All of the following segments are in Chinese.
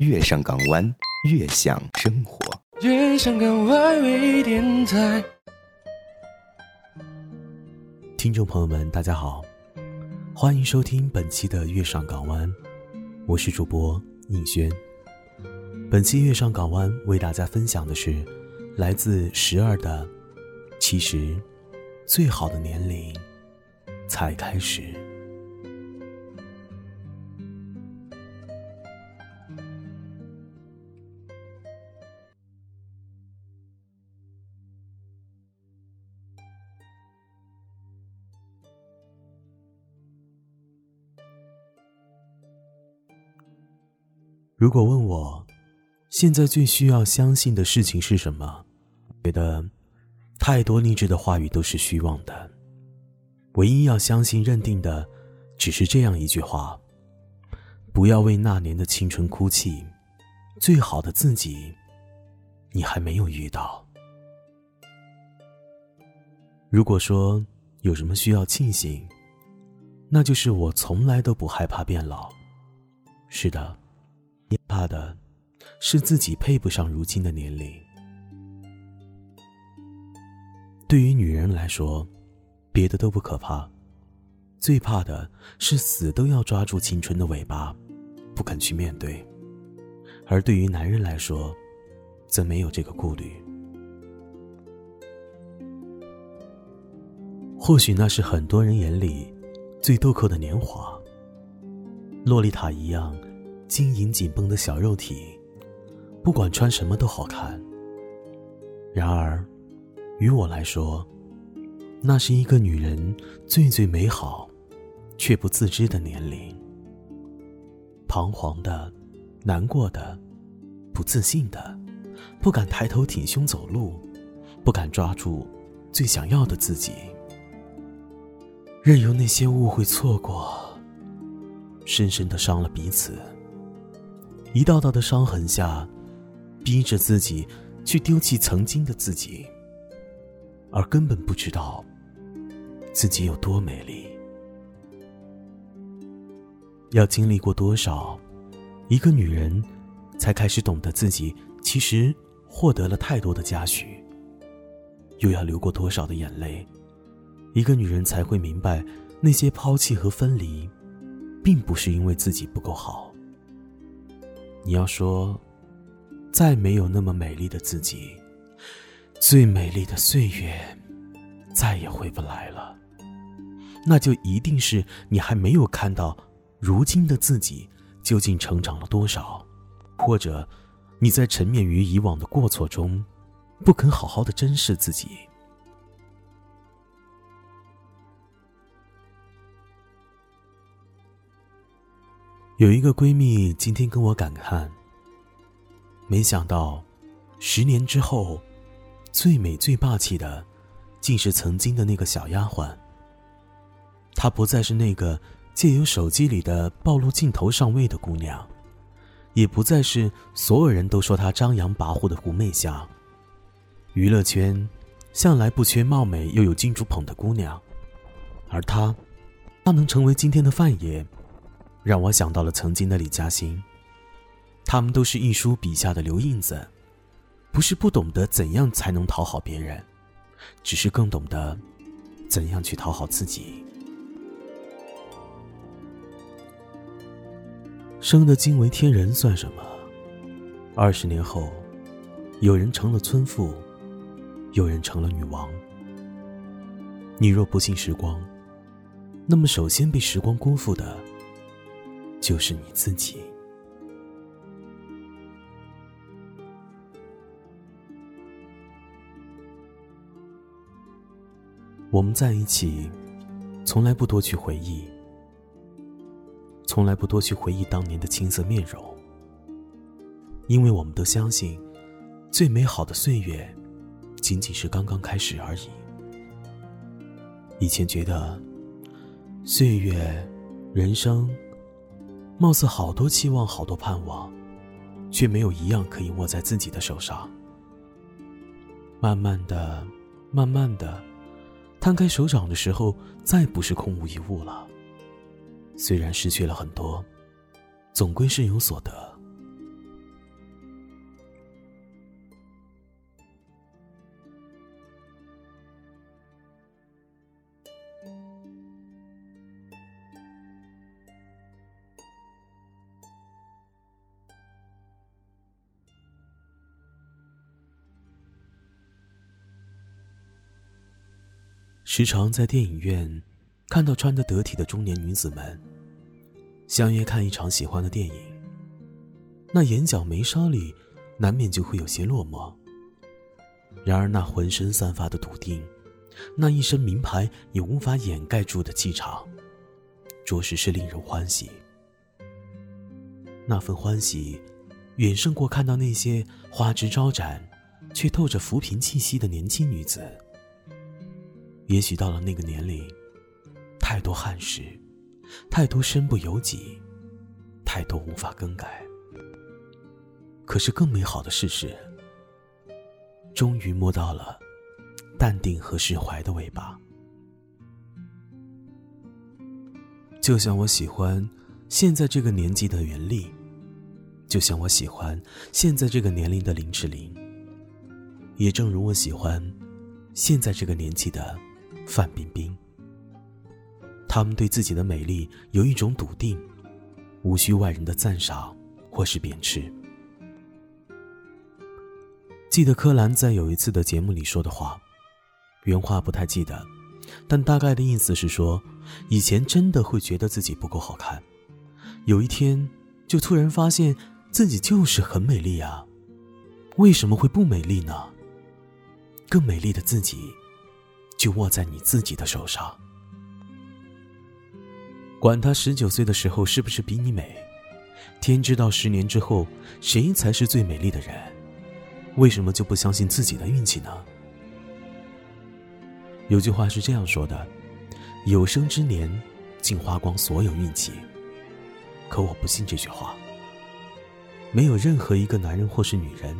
月上港湾，悦享生活。月上港湾微电台，听众朋友们，大家好，欢迎收听本期的《月上港湾》，我是主播宁轩。本期《月上港湾》为大家分享的是来自十二的，其实最好的年龄才开始。如果问我，现在最需要相信的事情是什么？觉得太多励志的话语都是虚妄的，唯一要相信、认定的，只是这样一句话：不要为那年的青春哭泣，最好的自己，你还没有遇到。如果说有什么需要庆幸，那就是我从来都不害怕变老。是的。怕的，是自己配不上如今的年龄。对于女人来说，别的都不可怕，最怕的是死都要抓住青春的尾巴，不肯去面对。而对于男人来说，则没有这个顾虑。或许那是很多人眼里最豆蔻的年华，洛丽塔一样。晶莹紧绷的小肉体，不管穿什么都好看。然而，于我来说，那是一个女人最最美好，却不自知的年龄。彷徨的，难过的，不自信的，不敢抬头挺胸走路，不敢抓住最想要的自己，任由那些误会错过，深深的伤了彼此。一道道的伤痕下，逼着自己去丢弃曾经的自己，而根本不知道自己有多美丽。要经历过多少，一个女人才开始懂得自己其实获得了太多的嘉许？又要流过多少的眼泪，一个女人才会明白，那些抛弃和分离，并不是因为自己不够好。你要说，再没有那么美丽的自己，最美丽的岁月，再也回不来了。那就一定是你还没有看到，如今的自己究竟成长了多少，或者你在沉湎于以往的过错中，不肯好好的珍视自己。有一个闺蜜今天跟我感叹：“没想到，十年之后，最美最霸气的，竟是曾经的那个小丫鬟。她不再是那个借由手机里的暴露镜头上位的姑娘，也不再是所有人都说她张扬跋扈的狐媚相。娱乐圈向来不缺貌美又有金主捧的姑娘，而她，她能成为今天的范爷。”让我想到了曾经的李嘉欣，他们都是一书笔下的留印子，不是不懂得怎样才能讨好别人，只是更懂得怎样去讨好自己。生得惊为天人算什么？二十年后，有人成了村妇，有人成了女王。你若不信时光，那么首先被时光辜负的。就是你自己。我们在一起，从来不多去回忆，从来不多去回忆当年的青涩面容，因为我们都相信，最美好的岁月，仅仅是刚刚开始而已。以前觉得，岁月，人生。貌似好多期望，好多盼望，却没有一样可以握在自己的手上。慢慢的，慢慢的，摊开手掌的时候，再不是空无一物了。虽然失去了很多，总归是有所得。时常在电影院看到穿得得体的中年女子们相约看一场喜欢的电影，那眼角眉梢里难免就会有些落寞。然而，那浑身散发的笃定，那一身名牌也无法掩盖住的气场，着实是令人欢喜。那份欢喜，远胜过看到那些花枝招展，却透着扶贫气息的年轻女子。也许到了那个年龄，太多憾事，太多身不由己，太多无法更改。可是更美好的事是，终于摸到了淡定和释怀的尾巴。就像我喜欢现在这个年纪的袁立，就像我喜欢现在这个年龄的林志玲，也正如我喜欢现在这个年纪的。范冰冰，他们对自己的美丽有一种笃定，无需外人的赞赏或是贬斥。记得柯蓝在有一次的节目里说的话，原话不太记得，但大概的意思是说，以前真的会觉得自己不够好看，有一天就突然发现自己就是很美丽啊，为什么会不美丽呢？更美丽的自己。就握在你自己的手上，管他十九岁的时候是不是比你美，天知道十年之后谁才是最美丽的人。为什么就不相信自己的运气呢？有句话是这样说的：有生之年，竟花光所有运气。可我不信这句话。没有任何一个男人或是女人，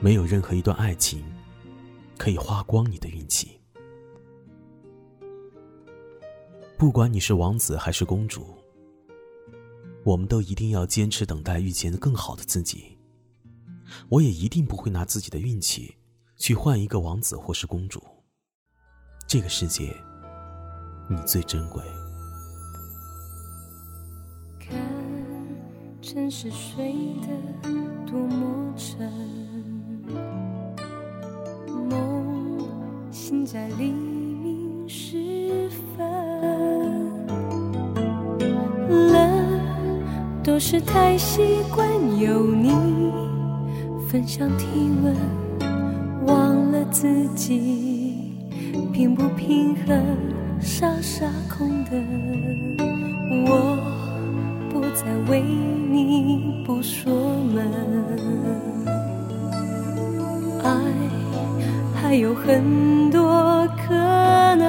没有任何一段爱情，可以花光你的运气。不管你是王子还是公主，我们都一定要坚持等待遇见更好的自己。我也一定不会拿自己的运气去换一个王子或是公主。这个世界，你最珍贵。看城市睡得多么沉，梦醒在黎都是太习惯有你分享体温，忘了自己平不平衡，傻傻空的。我不再为你不锁门，爱还有很多可能，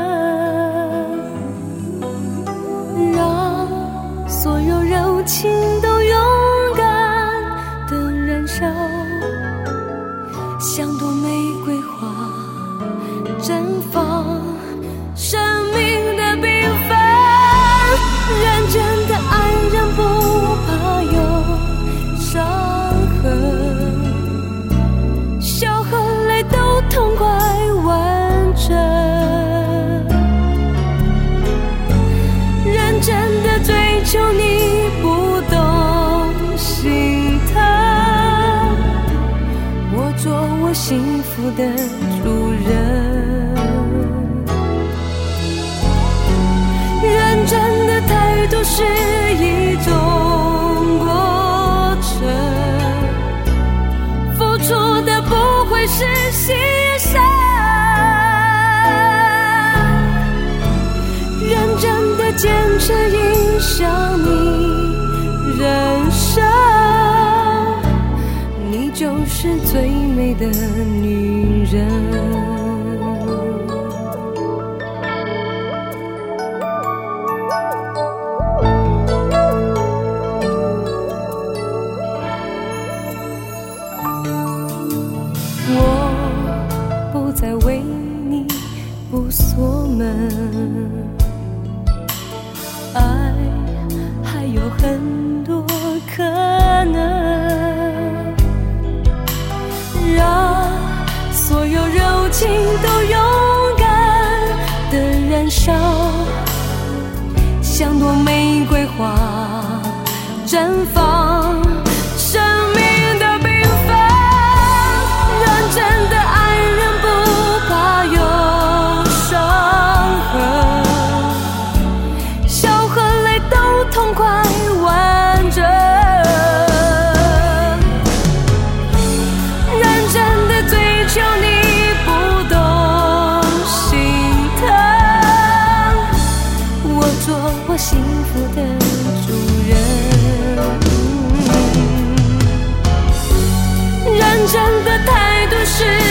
让所有人情。的是最美的女。人。情都勇敢的燃烧，像朵玫瑰花绽放。是。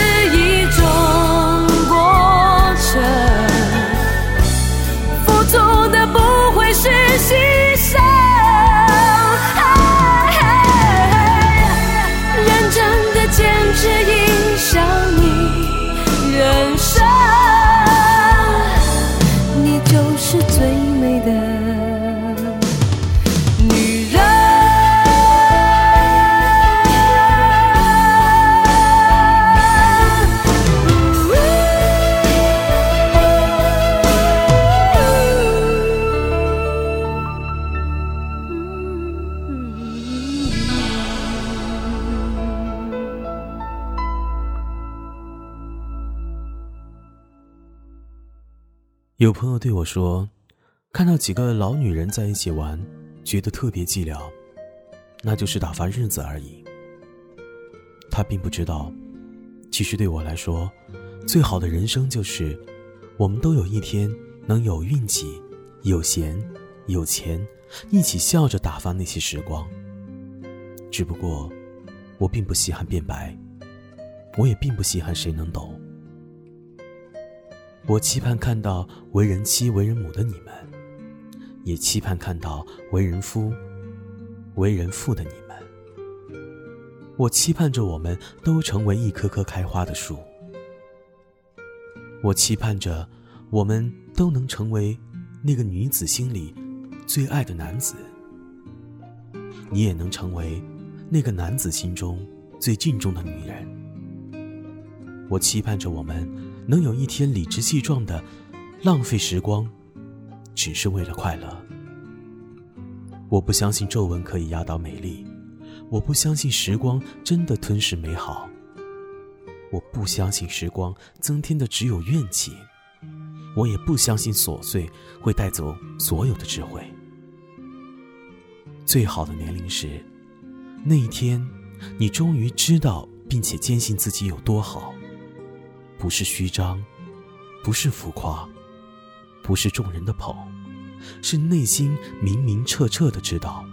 有朋友对我说，看到几个老女人在一起玩，觉得特别寂寥，那就是打发日子而已。他并不知道，其实对我来说，最好的人生就是，我们都有一天能有运气、有闲、有钱，一起笑着打发那些时光。只不过，我并不稀罕变白，我也并不稀罕谁能懂。我期盼看到为人妻、为人母的你们，也期盼看到为人夫、为人父的你们。我期盼着我们都成为一棵棵开花的树。我期盼着我们都能成为那个女子心里最爱的男子。你也能成为那个男子心中最敬重的女人。我期盼着我们。能有一天理直气壮的浪费时光，只是为了快乐。我不相信皱纹可以压倒美丽，我不相信时光真的吞噬美好，我不相信时光增添的只有怨气，我也不相信琐碎会带走所有的智慧。最好的年龄是那一天，你终于知道并且坚信自己有多好。不是虚张，不是浮夸，不是众人的捧，是内心明明澈澈的知道。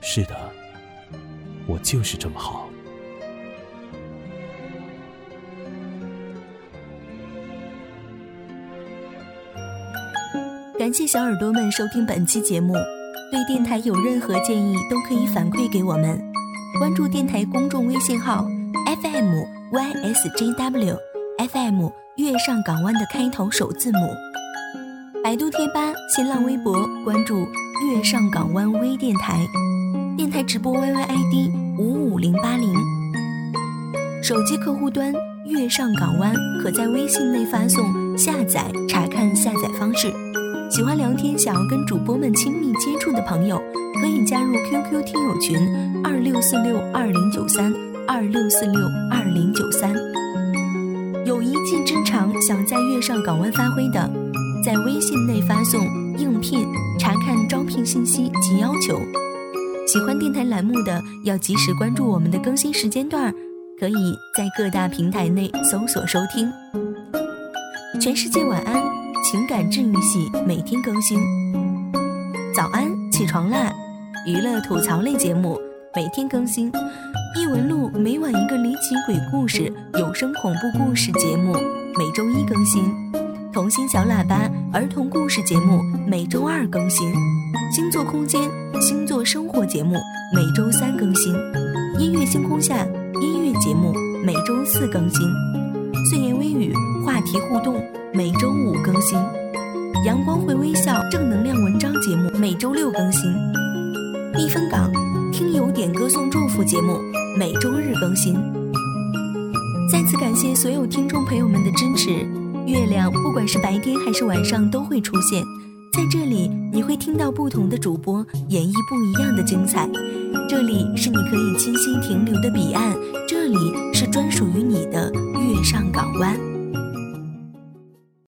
是的，我就是这么好。感谢小耳朵们收听本期节目，对电台有任何建议都可以反馈给我们。关注电台公众微信号 FMYSJW。FM 月上港湾的开头首字母，百度贴吧、新浪微博关注月上港湾微电台，电台直播 YYID 五五零八零，手机客户端月上港湾可在微信内发送下载查看下载方式。喜欢聊天、想要跟主播们亲密接触的朋友，可以加入 QQ 听友群二六四六二零九三二六四六二零九三。有一技之长想在月上港湾发挥的，在微信内发送应聘，查看招聘信息及要求。喜欢电台栏目的要及时关注我们的更新时间段，可以在各大平台内搜索收听。全世界晚安，情感治愈系每天更新。早安，起床啦！娱乐吐槽类节目每天更新。异闻录每晚一个离奇鬼故事，有声恐怖故事节目每周一更新；童心小喇叭儿童故事节目每周二更新；星座空间星座生活节目每周三更新；音乐星空下音乐节目每周四更新；碎言微语话题互动每周五更新；阳光会微笑正能量文章节目每周六更新；避风港听友点歌送祝福节目。每周日更新。再次感谢所有听众朋友们的支持。月亮不管是白天还是晚上都会出现在这里，你会听到不同的主播演绎不一样的精彩。这里是你可以栖息停留的彼岸，这里是专属于你的月上港湾。